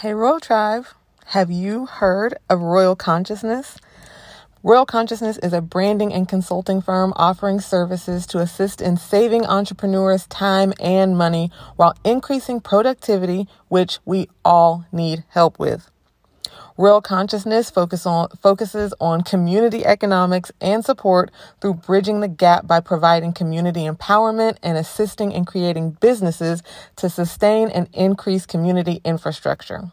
Hey, Royal Tribe, have you heard of Royal Consciousness? Royal Consciousness is a branding and consulting firm offering services to assist in saving entrepreneurs time and money while increasing productivity, which we all need help with. Royal Consciousness focus on, focuses on community economics and support through bridging the gap by providing community empowerment and assisting in creating businesses to sustain and increase community infrastructure.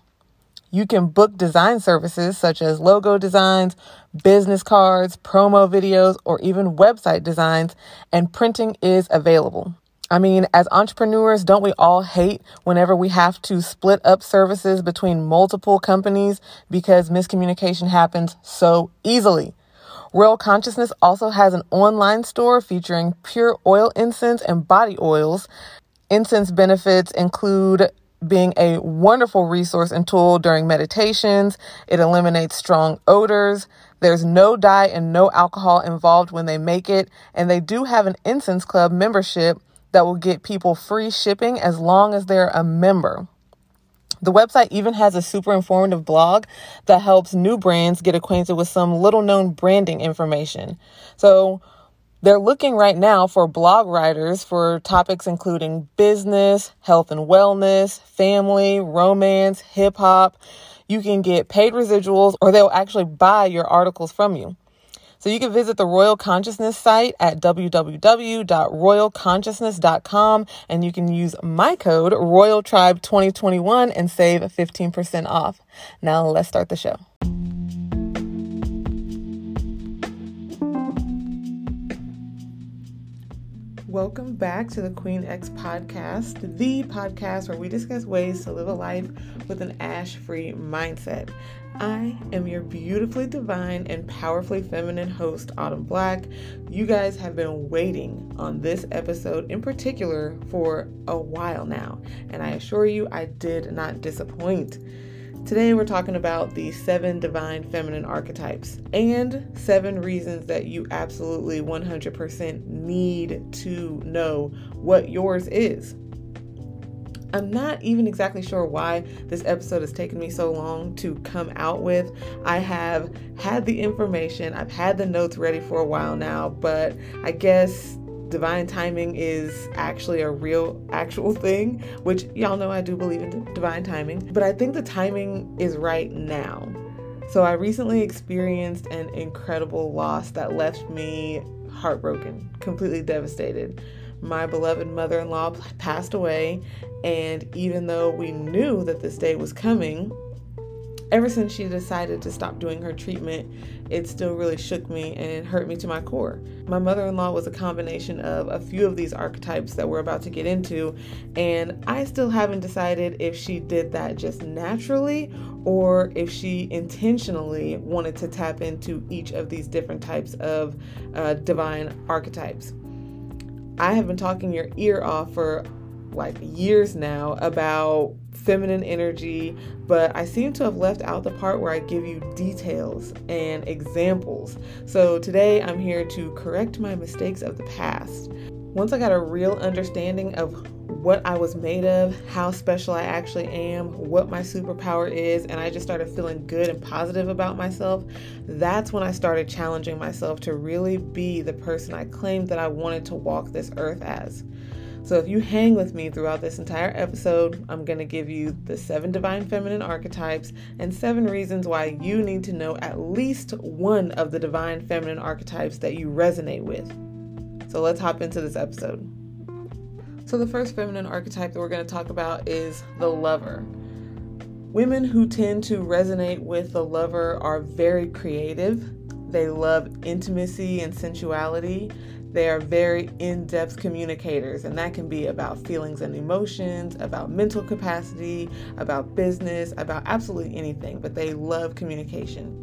You can book design services such as logo designs, business cards, promo videos, or even website designs, and printing is available. I mean, as entrepreneurs, don't we all hate whenever we have to split up services between multiple companies because miscommunication happens so easily? Royal Consciousness also has an online store featuring pure oil incense and body oils. Incense benefits include being a wonderful resource and tool during meditations. It eliminates strong odors. There's no dye and no alcohol involved when they make it. And they do have an incense club membership that will get people free shipping as long as they're a member. The website even has a super informative blog that helps new brands get acquainted with some little known branding information. So they're looking right now for blog writers for topics including business, health and wellness, family, romance, hip hop. You can get paid residuals or they'll actually buy your articles from you. So you can visit the Royal Consciousness site at www.royalconsciousness.com and you can use my code RoyalTribe2021 and save 15% off. Now let's start the show. Welcome back to the Queen X podcast, the podcast where we discuss ways to live a life with an ash free mindset. I am your beautifully divine and powerfully feminine host, Autumn Black. You guys have been waiting on this episode in particular for a while now, and I assure you I did not disappoint. Today, we're talking about the seven divine feminine archetypes and seven reasons that you absolutely 100% need to know what yours is. I'm not even exactly sure why this episode has taken me so long to come out with. I have had the information, I've had the notes ready for a while now, but I guess divine timing is actually a real actual thing, which y'all know I do believe in divine timing, but I think the timing is right now. So I recently experienced an incredible loss that left me heartbroken, completely devastated. My beloved mother in law passed away, and even though we knew that this day was coming, ever since she decided to stop doing her treatment, it still really shook me and hurt me to my core. My mother in law was a combination of a few of these archetypes that we're about to get into, and I still haven't decided if she did that just naturally or if she intentionally wanted to tap into each of these different types of uh, divine archetypes. I have been talking your ear off for like years now about feminine energy, but I seem to have left out the part where I give you details and examples. So today I'm here to correct my mistakes of the past. Once I got a real understanding of what I was made of, how special I actually am, what my superpower is, and I just started feeling good and positive about myself, that's when I started challenging myself to really be the person I claimed that I wanted to walk this earth as. So, if you hang with me throughout this entire episode, I'm going to give you the seven divine feminine archetypes and seven reasons why you need to know at least one of the divine feminine archetypes that you resonate with. So, let's hop into this episode. So, the first feminine archetype that we're going to talk about is the lover. Women who tend to resonate with the lover are very creative. They love intimacy and sensuality. They are very in depth communicators, and that can be about feelings and emotions, about mental capacity, about business, about absolutely anything, but they love communication.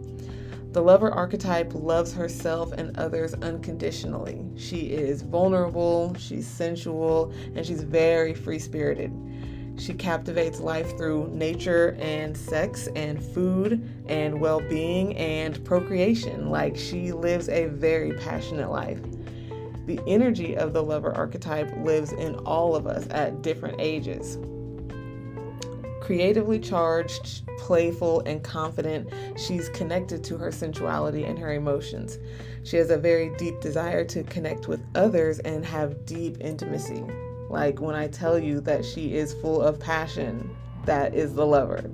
The lover archetype loves herself and others unconditionally. She is vulnerable, she's sensual, and she's very free spirited. She captivates life through nature and sex and food and well being and procreation. Like she lives a very passionate life the energy of the lover archetype lives in all of us at different ages. creatively charged, playful, and confident. She's connected to her sensuality and her emotions. She has a very deep desire to connect with others and have deep intimacy. Like when I tell you that she is full of passion, that is the lover.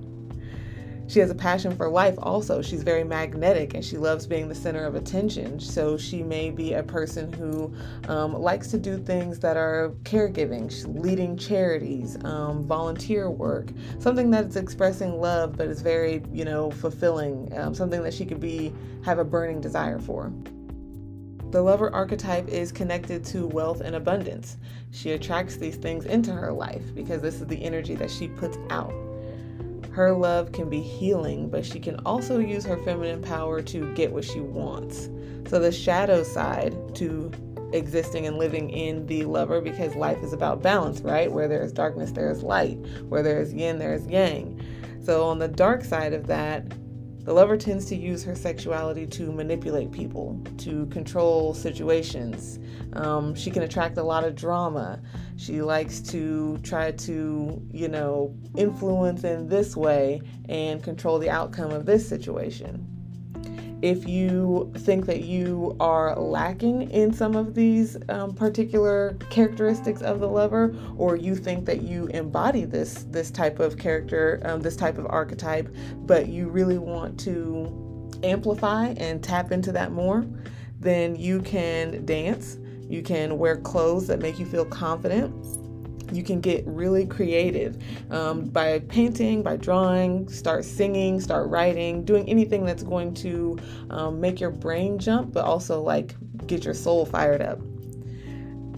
She has a passion for life also. She's very magnetic and she loves being the center of attention. So she may be a person who um, likes to do things that are caregiving, leading charities, um, volunteer work, something that's expressing love but is very, you know, fulfilling, um, something that she could be, have a burning desire for. The lover archetype is connected to wealth and abundance. She attracts these things into her life because this is the energy that she puts out. Her love can be healing, but she can also use her feminine power to get what she wants. So, the shadow side to existing and living in the lover, because life is about balance, right? Where there is darkness, there is light. Where there is yin, there is yang. So, on the dark side of that, the lover tends to use her sexuality to manipulate people, to control situations. Um, she can attract a lot of drama. She likes to try to, you know, influence in this way and control the outcome of this situation if you think that you are lacking in some of these um, particular characteristics of the lover or you think that you embody this this type of character um, this type of archetype but you really want to amplify and tap into that more then you can dance. You can wear clothes that make you feel confident you can get really creative um, by painting, by drawing, start singing, start writing, doing anything that's going to um, make your brain jump, but also like get your soul fired up.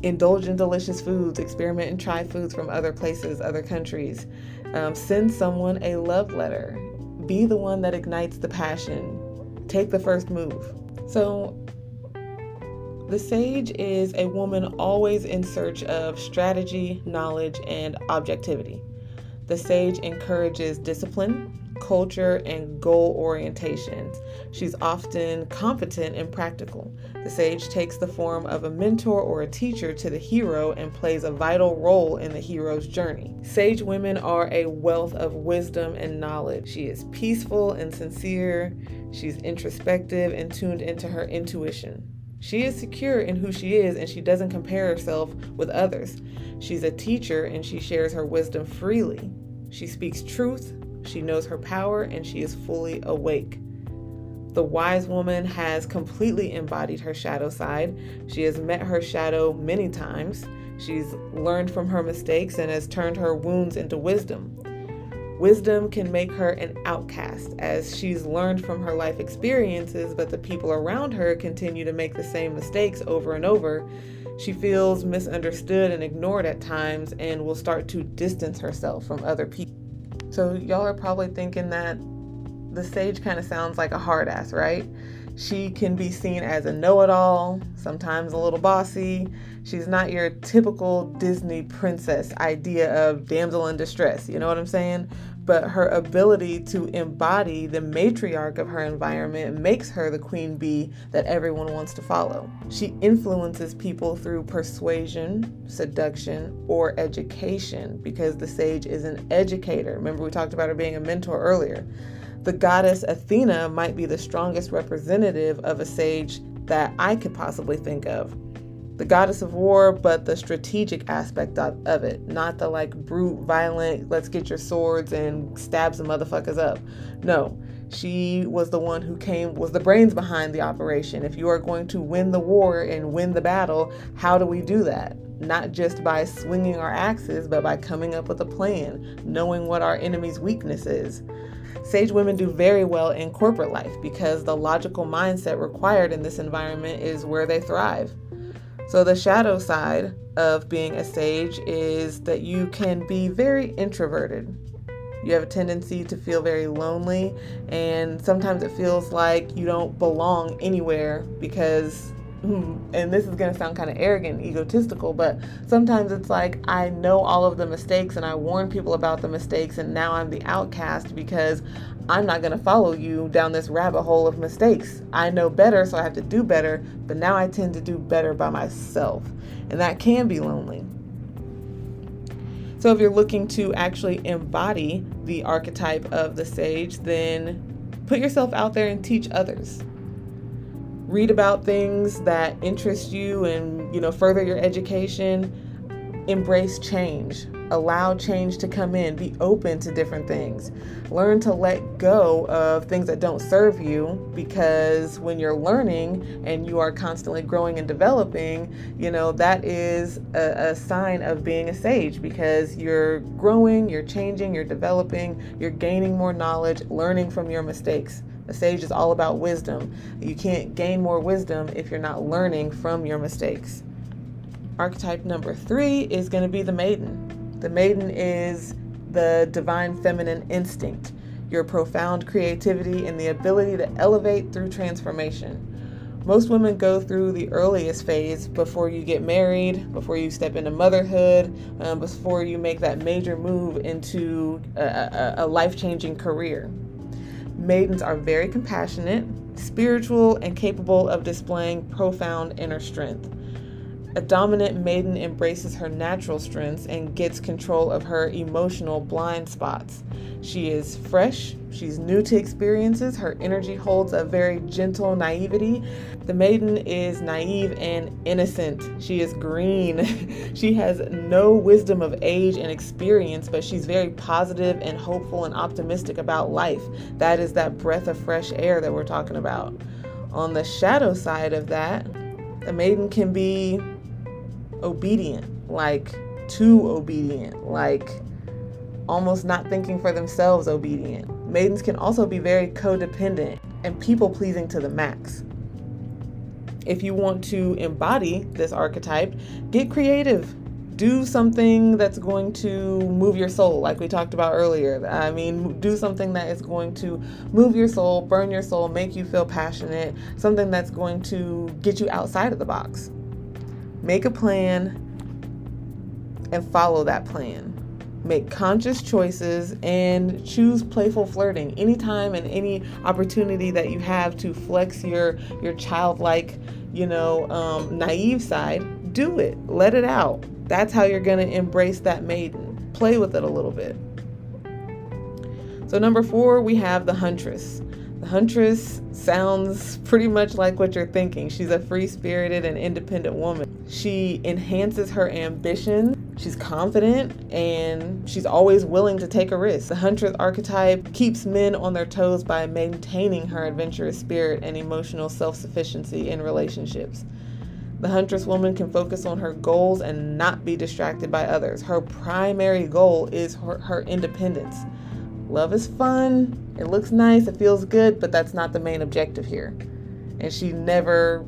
Indulge in delicious foods, experiment and try foods from other places, other countries. Um, send someone a love letter. Be the one that ignites the passion. Take the first move. So, the sage is a woman always in search of strategy, knowledge, and objectivity. The sage encourages discipline, culture, and goal orientation. She's often competent and practical. The sage takes the form of a mentor or a teacher to the hero and plays a vital role in the hero's journey. Sage women are a wealth of wisdom and knowledge. She is peaceful and sincere. She's introspective and tuned into her intuition. She is secure in who she is and she doesn't compare herself with others. She's a teacher and she shares her wisdom freely. She speaks truth, she knows her power, and she is fully awake. The wise woman has completely embodied her shadow side. She has met her shadow many times. She's learned from her mistakes and has turned her wounds into wisdom. Wisdom can make her an outcast as she's learned from her life experiences, but the people around her continue to make the same mistakes over and over. She feels misunderstood and ignored at times and will start to distance herself from other people. So, y'all are probably thinking that the sage kind of sounds like a hard ass, right? She can be seen as a know it all, sometimes a little bossy. She's not your typical Disney princess idea of damsel in distress, you know what I'm saying? But her ability to embody the matriarch of her environment makes her the queen bee that everyone wants to follow. She influences people through persuasion, seduction, or education because the sage is an educator. Remember, we talked about her being a mentor earlier the goddess Athena might be the strongest representative of a sage that I could possibly think of. The goddess of war, but the strategic aspect of, of it, not the like brute, violent, let's get your swords and stab some motherfuckers up. No, she was the one who came, was the brains behind the operation. If you are going to win the war and win the battle, how do we do that? Not just by swinging our axes, but by coming up with a plan, knowing what our enemy's weakness is. Sage women do very well in corporate life because the logical mindset required in this environment is where they thrive. So, the shadow side of being a sage is that you can be very introverted. You have a tendency to feel very lonely, and sometimes it feels like you don't belong anywhere because and this is going to sound kind of arrogant egotistical, but sometimes it's like I know all of the mistakes and I warn people about the mistakes, and now I'm the outcast because I'm not going to follow you down this rabbit hole of mistakes. I know better, so I have to do better, but now I tend to do better by myself, and that can be lonely. So, if you're looking to actually embody the archetype of the sage, then put yourself out there and teach others. Read about things that interest you and, you know, further your education. Embrace change allow change to come in, be open to different things. Learn to let go of things that don't serve you because when you're learning and you are constantly growing and developing, you know, that is a, a sign of being a sage because you're growing, you're changing, you're developing, you're gaining more knowledge, learning from your mistakes. A sage is all about wisdom. You can't gain more wisdom if you're not learning from your mistakes. Archetype number three is going to be the maiden. The maiden is the divine feminine instinct, your profound creativity, and the ability to elevate through transformation. Most women go through the earliest phase before you get married, before you step into motherhood, um, before you make that major move into a, a, a life changing career. Maidens are very compassionate, spiritual, and capable of displaying profound inner strength. A dominant maiden embraces her natural strengths and gets control of her emotional blind spots. She is fresh, she's new to experiences, her energy holds a very gentle naivety. The maiden is naive and innocent. She is green. she has no wisdom of age and experience, but she's very positive and hopeful and optimistic about life. That is that breath of fresh air that we're talking about. On the shadow side of that, the maiden can be obedient, like too obedient, like almost not thinking for themselves obedient. Maidens can also be very codependent and people pleasing to the max. If you want to embody this archetype, get creative. Do something that's going to move your soul, like we talked about earlier. I mean, do something that is going to move your soul, burn your soul, make you feel passionate, something that's going to get you outside of the box. Make a plan and follow that plan. Make conscious choices and choose playful flirting anytime and any opportunity that you have to flex your your childlike, you know, um, naive side. Do it. Let it out. That's how you're gonna embrace that maiden. Play with it a little bit. So number four, we have the huntress. The huntress sounds pretty much like what you're thinking. She's a free spirited and independent woman. She enhances her ambition. She's confident and she's always willing to take a risk. The huntress archetype keeps men on their toes by maintaining her adventurous spirit and emotional self sufficiency in relationships. The huntress woman can focus on her goals and not be distracted by others. Her primary goal is her, her independence. Love is fun, it looks nice, it feels good, but that's not the main objective here. And she never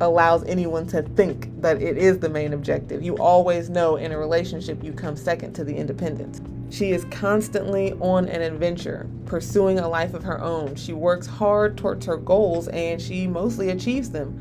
allows anyone to think that it is the main objective. You always know in a relationship you come second to the independence. She is constantly on an adventure, pursuing a life of her own. She works hard towards her goals and she mostly achieves them.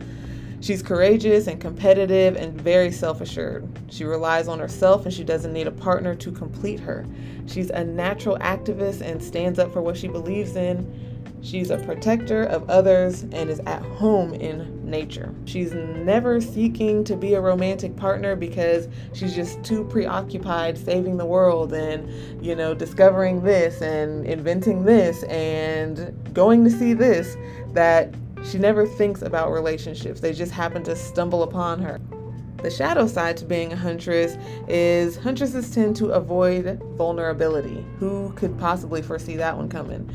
She's courageous and competitive and very self assured. She relies on herself and she doesn't need a partner to complete her. She's a natural activist and stands up for what she believes in. She's a protector of others and is at home in nature. She's never seeking to be a romantic partner because she's just too preoccupied saving the world and, you know, discovering this and inventing this and going to see this that she never thinks about relationships, they just happen to stumble upon her. The shadow side to being a huntress is huntresses tend to avoid vulnerability. Who could possibly foresee that one coming?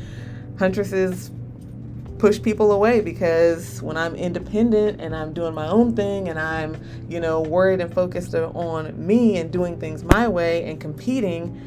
Huntresses push people away because when I'm independent and I'm doing my own thing and I'm, you know, worried and focused on me and doing things my way and competing,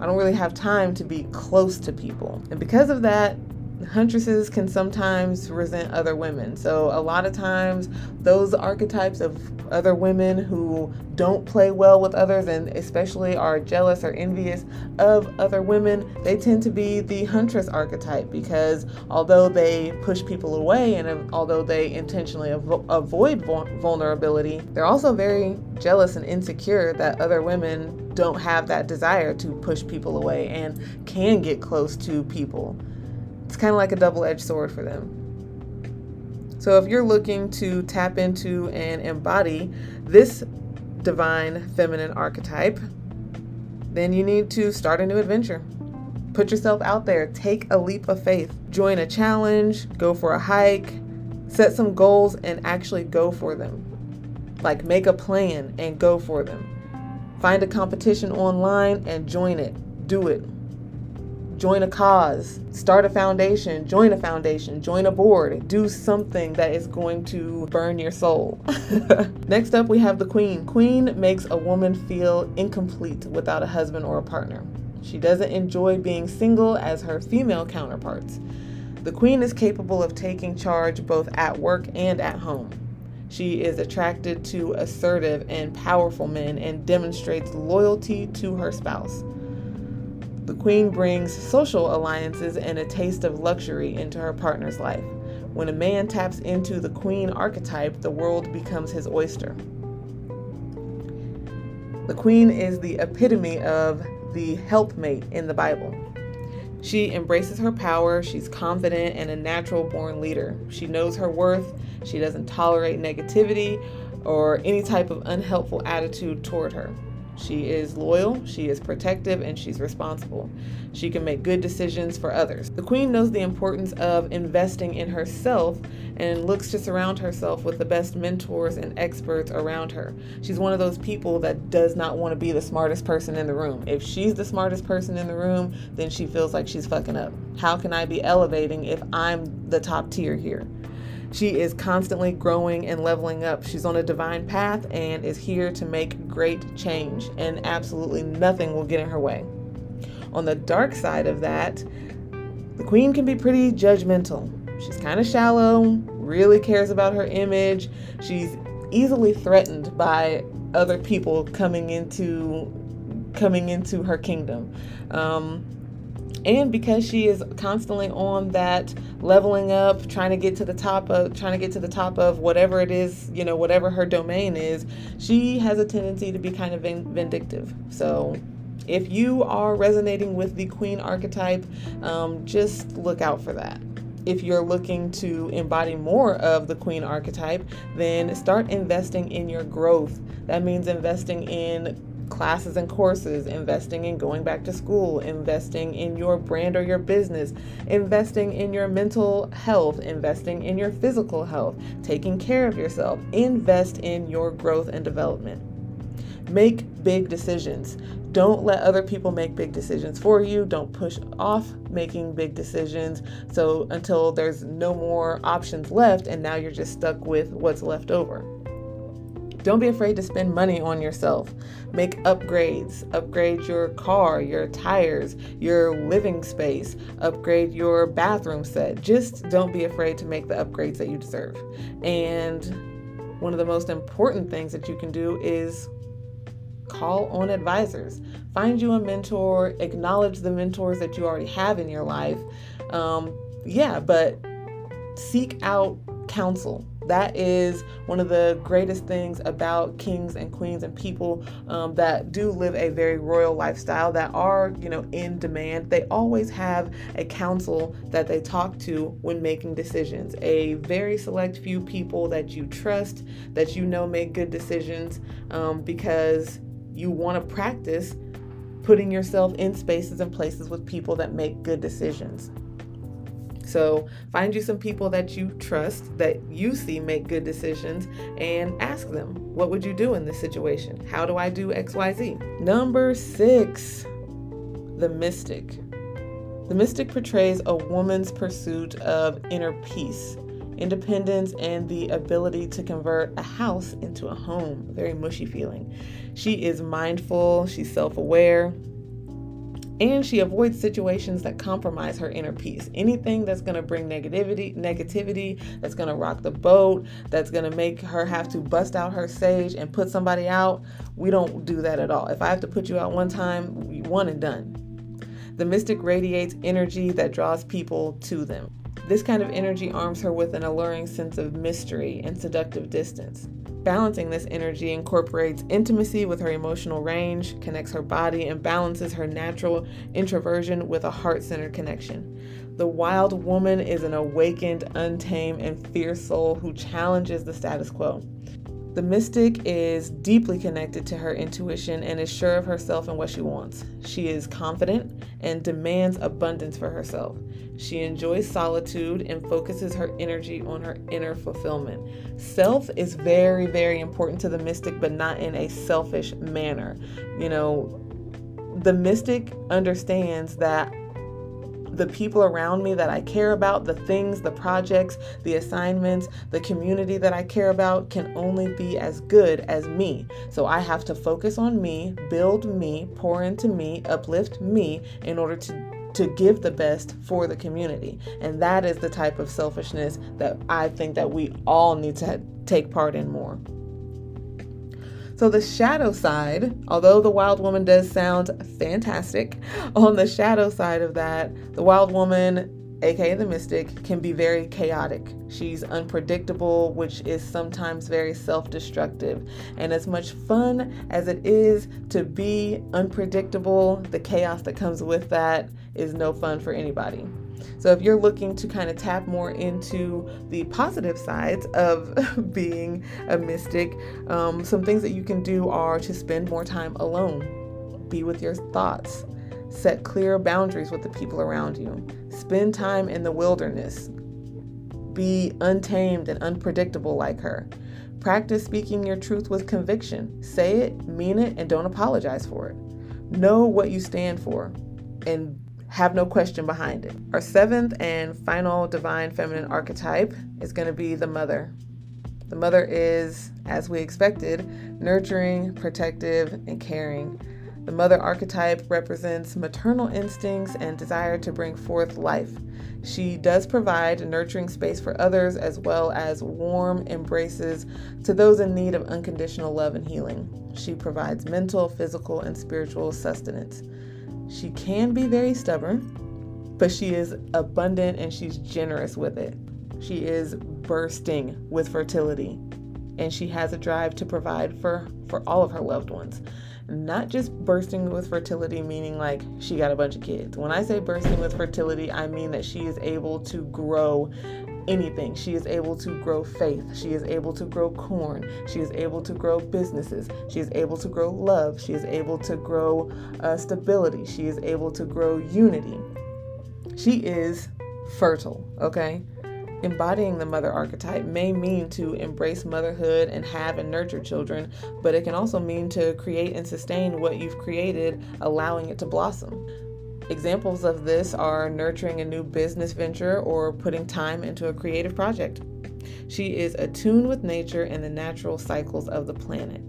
I don't really have time to be close to people. And because of that, huntresses can sometimes resent other women. So, a lot of times, those archetypes of other women who don't play well with others and especially are jealous or envious of other women, they tend to be the huntress archetype because although they push people away and although they intentionally avo- avoid vulnerability, they're also very jealous and insecure that other women don't have that desire to push people away and can get close to people it's kind of like a double edged sword for them. So if you're looking to tap into and embody this divine feminine archetype, then you need to start a new adventure. Put yourself out there, take a leap of faith, join a challenge, go for a hike, set some goals and actually go for them. Like make a plan and go for them. Find a competition online and join it. Do it. Join a cause, start a foundation, join a foundation, join a board, do something that is going to burn your soul. Next up, we have the queen. Queen makes a woman feel incomplete without a husband or a partner. She doesn't enjoy being single as her female counterparts. The queen is capable of taking charge both at work and at home. She is attracted to assertive and powerful men and demonstrates loyalty to her spouse. The queen brings social alliances and a taste of luxury into her partner's life. When a man taps into the queen archetype, the world becomes his oyster. The queen is the epitome of the helpmate in the Bible. She embraces her power, she's confident and a natural born leader. She knows her worth, she doesn't tolerate negativity or any type of unhelpful attitude toward her. She is loyal, she is protective, and she's responsible. She can make good decisions for others. The queen knows the importance of investing in herself and looks to surround herself with the best mentors and experts around her. She's one of those people that does not want to be the smartest person in the room. If she's the smartest person in the room, then she feels like she's fucking up. How can I be elevating if I'm the top tier here? She is constantly growing and leveling up. She's on a divine path and is here to make great change, and absolutely nothing will get in her way. On the dark side of that, the queen can be pretty judgmental. She's kind of shallow, really cares about her image. She's easily threatened by other people coming into coming into her kingdom. Um, and because she is constantly on that leveling up trying to get to the top of trying to get to the top of whatever it is you know whatever her domain is she has a tendency to be kind of vindictive so if you are resonating with the queen archetype um, just look out for that if you're looking to embody more of the queen archetype, then start investing in your growth. That means investing in classes and courses, investing in going back to school, investing in your brand or your business, investing in your mental health, investing in your physical health, taking care of yourself. Invest in your growth and development. Make big decisions. Don't let other people make big decisions for you. Don't push off making big decisions so until there's no more options left and now you're just stuck with what's left over. Don't be afraid to spend money on yourself. Make upgrades. Upgrade your car, your tires, your living space. Upgrade your bathroom set. Just don't be afraid to make the upgrades that you deserve. And one of the most important things that you can do is call on advisors. Find you a mentor, acknowledge the mentors that you already have in your life. Um, yeah, but seek out counsel. That is one of the greatest things about kings and queens and people um, that do live a very royal lifestyle that are, you know, in demand. They always have a council that they talk to when making decisions. A very select few people that you trust, that you know make good decisions um, because you want to practice putting yourself in spaces and places with people that make good decisions. So find you some people that you trust, that you see make good decisions, and ask them, what would you do in this situation? How do I do XYZ? Number six, the mystic. The mystic portrays a woman's pursuit of inner peace, independence, and the ability to convert a house into a home. Very mushy feeling. She is mindful, she's self aware, and she avoids situations that compromise her inner peace. Anything that's going to bring negativity, negativity, that's going to rock the boat, that's going to make her have to bust out her sage and put somebody out, we don't do that at all. If I have to put you out one time, one and done. The mystic radiates energy that draws people to them. This kind of energy arms her with an alluring sense of mystery and seductive distance. Balancing this energy incorporates intimacy with her emotional range, connects her body, and balances her natural introversion with a heart centered connection. The wild woman is an awakened, untamed, and fierce soul who challenges the status quo. The mystic is deeply connected to her intuition and is sure of herself and what she wants. She is confident and demands abundance for herself. She enjoys solitude and focuses her energy on her inner fulfillment. Self is very, very important to the mystic, but not in a selfish manner. You know, the mystic understands that the people around me that I care about, the things, the projects, the assignments, the community that I care about can only be as good as me. So I have to focus on me, build me, pour into me, uplift me in order to to give the best for the community. And that is the type of selfishness that I think that we all need to take part in more. So, the shadow side, although the wild woman does sound fantastic, on the shadow side of that, the wild woman, aka the mystic, can be very chaotic. She's unpredictable, which is sometimes very self destructive. And as much fun as it is to be unpredictable, the chaos that comes with that is no fun for anybody. So, if you're looking to kind of tap more into the positive sides of being a mystic, um, some things that you can do are to spend more time alone, be with your thoughts, set clear boundaries with the people around you, spend time in the wilderness, be untamed and unpredictable like her. Practice speaking your truth with conviction. Say it, mean it, and don't apologize for it. Know what you stand for and have no question behind it. Our seventh and final divine feminine archetype is going to be the mother. The mother is, as we expected, nurturing, protective, and caring. The mother archetype represents maternal instincts and desire to bring forth life. She does provide a nurturing space for others as well as warm embraces to those in need of unconditional love and healing. She provides mental, physical, and spiritual sustenance. She can be very stubborn, but she is abundant and she's generous with it. She is bursting with fertility and she has a drive to provide for for all of her loved ones. Not just bursting with fertility meaning like she got a bunch of kids. When I say bursting with fertility, I mean that she is able to grow anything. She is able to grow faith. She is able to grow corn. She is able to grow businesses. She is able to grow love. She is able to grow uh, stability. She is able to grow unity. She is fertile, okay? Embodying the mother archetype may mean to embrace motherhood and have and nurture children, but it can also mean to create and sustain what you've created, allowing it to blossom. Examples of this are nurturing a new business venture or putting time into a creative project. She is attuned with nature and the natural cycles of the planet.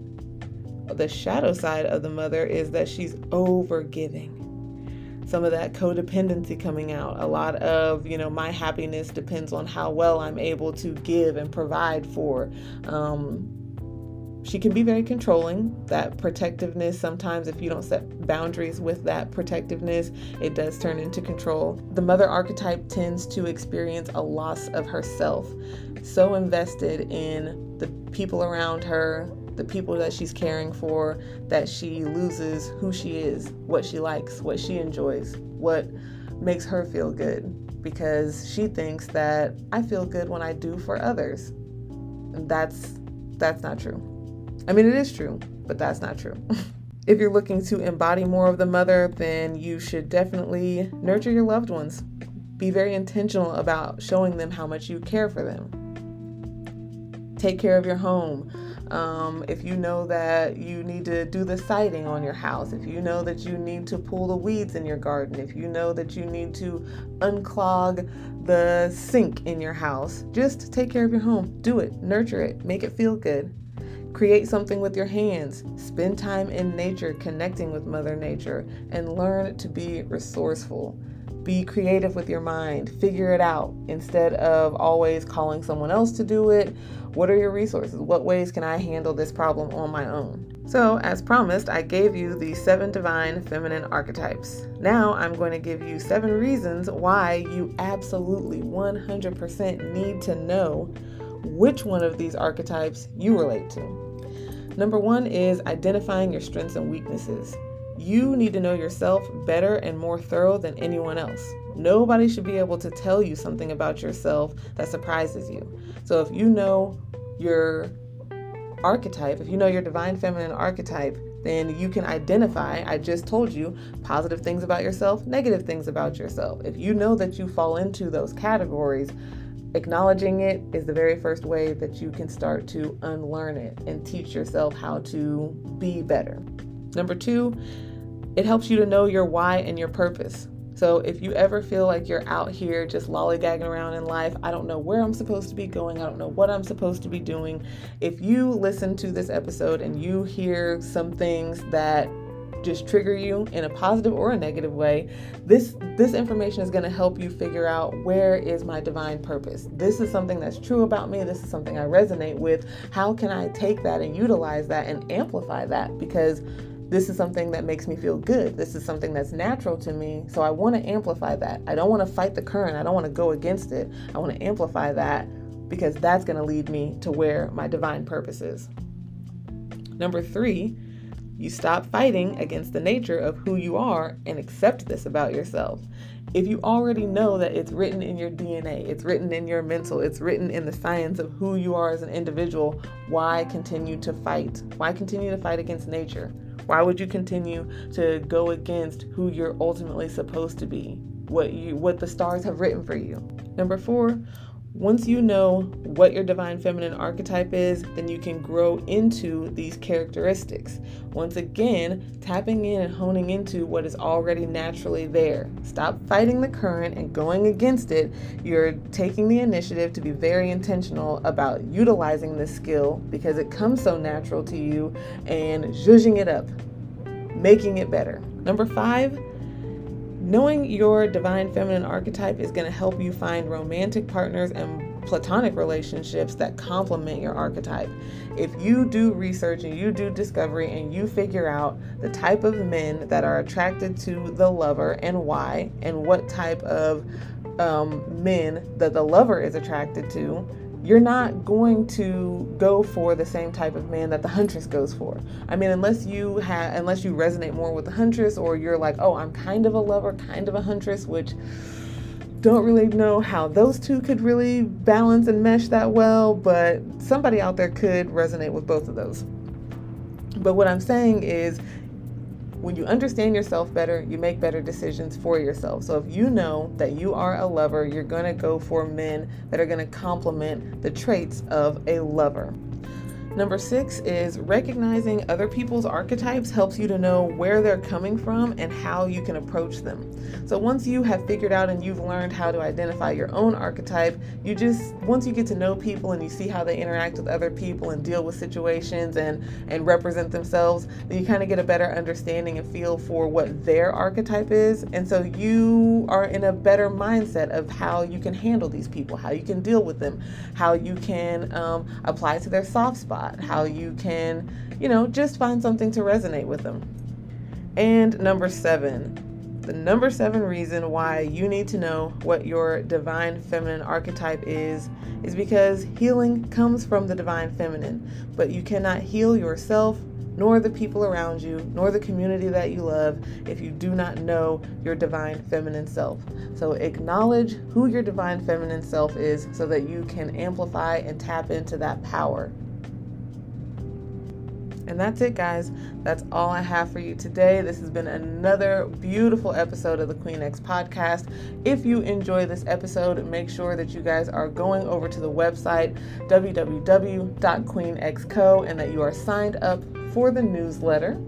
The shadow side of the mother is that she's overgiving. Some of that codependency coming out. A lot of, you know, my happiness depends on how well I'm able to give and provide for. Um, she can be very controlling. That protectiveness, sometimes, if you don't set boundaries with that protectiveness, it does turn into control. The mother archetype tends to experience a loss of herself, so invested in the people around her, the people that she's caring for, that she loses who she is, what she likes, what she enjoys, what makes her feel good because she thinks that I feel good when I do for others. That's that's not true. I mean, it is true, but that's not true. if you're looking to embody more of the mother, then you should definitely nurture your loved ones. Be very intentional about showing them how much you care for them. Take care of your home. Um, if you know that you need to do the siding on your house, if you know that you need to pull the weeds in your garden, if you know that you need to unclog the sink in your house, just take care of your home. Do it, nurture it, make it feel good. Create something with your hands. Spend time in nature, connecting with Mother Nature, and learn to be resourceful. Be creative with your mind. Figure it out instead of always calling someone else to do it. What are your resources? What ways can I handle this problem on my own? So, as promised, I gave you the seven divine feminine archetypes. Now, I'm going to give you seven reasons why you absolutely 100% need to know which one of these archetypes you relate to. Number one is identifying your strengths and weaknesses. You need to know yourself better and more thorough than anyone else. Nobody should be able to tell you something about yourself that surprises you. So if you know your archetype, if you know your divine feminine archetype, then you can identify, I just told you, positive things about yourself, negative things about yourself. If you know that you fall into those categories, acknowledging it is the very first way that you can start to unlearn it and teach yourself how to be better. Number two, it helps you to know your why and your purpose. So if you ever feel like you're out here just lollygagging around in life, I don't know where I'm supposed to be going, I don't know what I'm supposed to be doing. If you listen to this episode and you hear some things that just trigger you in a positive or a negative way this this information is going to help you figure out where is my divine purpose this is something that's true about me this is something i resonate with how can i take that and utilize that and amplify that because this is something that makes me feel good. This is something that's natural to me. So I want to amplify that. I don't want to fight the current. I don't want to go against it. I want to amplify that because that's going to lead me to where my divine purpose is. Number three, you stop fighting against the nature of who you are and accept this about yourself. If you already know that it's written in your DNA, it's written in your mental, it's written in the science of who you are as an individual, why continue to fight? Why continue to fight against nature? Why would you continue to go against who you're ultimately supposed to be? What you what the stars have written for you. Number 4, once you know what your divine feminine archetype is, then you can grow into these characteristics. Once again, tapping in and honing into what is already naturally there. Stop fighting the current and going against it. You're taking the initiative to be very intentional about utilizing this skill because it comes so natural to you and zhuzhing it up, making it better. Number five, Knowing your divine feminine archetype is going to help you find romantic partners and platonic relationships that complement your archetype. If you do research and you do discovery and you figure out the type of men that are attracted to the lover and why, and what type of um, men that the lover is attracted to, you're not going to go for the same type of man that the huntress goes for. I mean, unless you have, unless you resonate more with the huntress, or you're like, oh, I'm kind of a lover, kind of a huntress, which don't really know how those two could really balance and mesh that well, but somebody out there could resonate with both of those. But what I'm saying is, when you understand yourself better, you make better decisions for yourself. So if you know that you are a lover, you're going to go for men that are going to complement the traits of a lover. Number six is recognizing other people's archetypes helps you to know where they're coming from and how you can approach them. So once you have figured out and you've learned how to identify your own archetype, you just once you get to know people and you see how they interact with other people and deal with situations and and represent themselves, then you kind of get a better understanding and feel for what their archetype is. And so you are in a better mindset of how you can handle these people, how you can deal with them, how you can um, apply to their soft spot lot, how you can, you know, just find something to resonate with them. And number seven, the number seven reason why you need to know what your divine feminine archetype is is because healing comes from the divine feminine, but you cannot heal yourself nor the people around you, nor the community that you love if you do not know your divine feminine self. So acknowledge who your divine feminine self is so that you can amplify and tap into that power. And that's it, guys. That's all I have for you today. This has been another beautiful episode of the Queen X podcast. If you enjoy this episode, make sure that you guys are going over to the website www.queenxco and that you are signed up for the newsletter.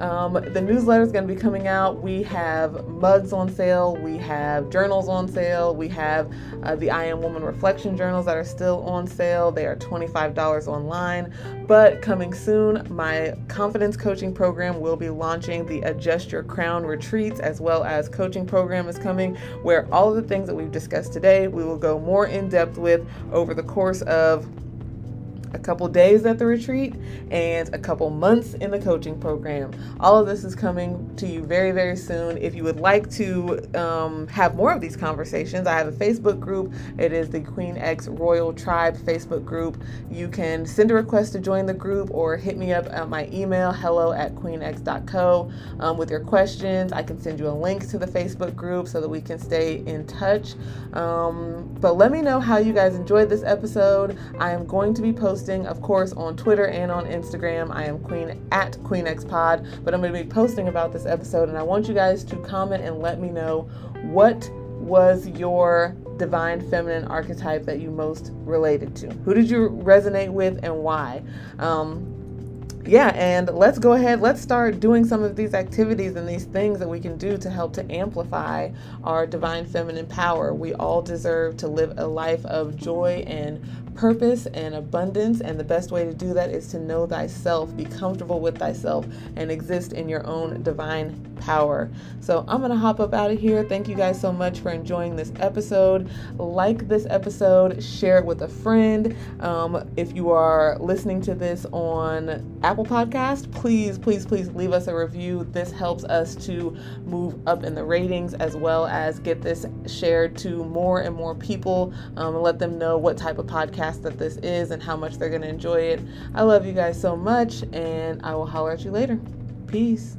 Um, the newsletter is going to be coming out. We have mugs on sale, we have journals on sale, we have uh, the I Am Woman reflection journals that are still on sale. They are $25 online. But coming soon, my confidence coaching program will be launching. The Adjust Your Crown retreats, as well as coaching program, is coming, where all of the things that we've discussed today, we will go more in depth with over the course of a couple days at the retreat and a couple months in the coaching program. All of this is coming to you very, very soon. If you would like to um, have more of these conversations, I have a Facebook group. It is the Queen X Royal Tribe Facebook group. You can send a request to join the group or hit me up at my email, hello at queenx.co, um, with your questions. I can send you a link to the Facebook group so that we can stay in touch. Um, but let me know how you guys enjoyed this episode. I am going to be posting, of course, on Twitter and on Instagram. I am Queen at QueenXPod, but I'm going to be posting about this episode, and I want you guys to comment and let me know what was your divine feminine archetype that you most related to? Who did you resonate with and why? Um, yeah, and let's go ahead, let's start doing some of these activities and these things that we can do to help to amplify our divine feminine power. We all deserve to live a life of joy and purpose and abundance. And the best way to do that is to know thyself, be comfortable with thyself, and exist in your own divine power. So I'm going to hop up out of here. Thank you guys so much for enjoying this episode. Like this episode, share it with a friend. Um, if you are listening to this on Apple Podcast, please, please, please leave us a review. This helps us to move up in the ratings as well as get this shared to more and more people um, and let them know what type of podcast that this is and how much they're going to enjoy it. I love you guys so much, and I will holler at you later. Peace.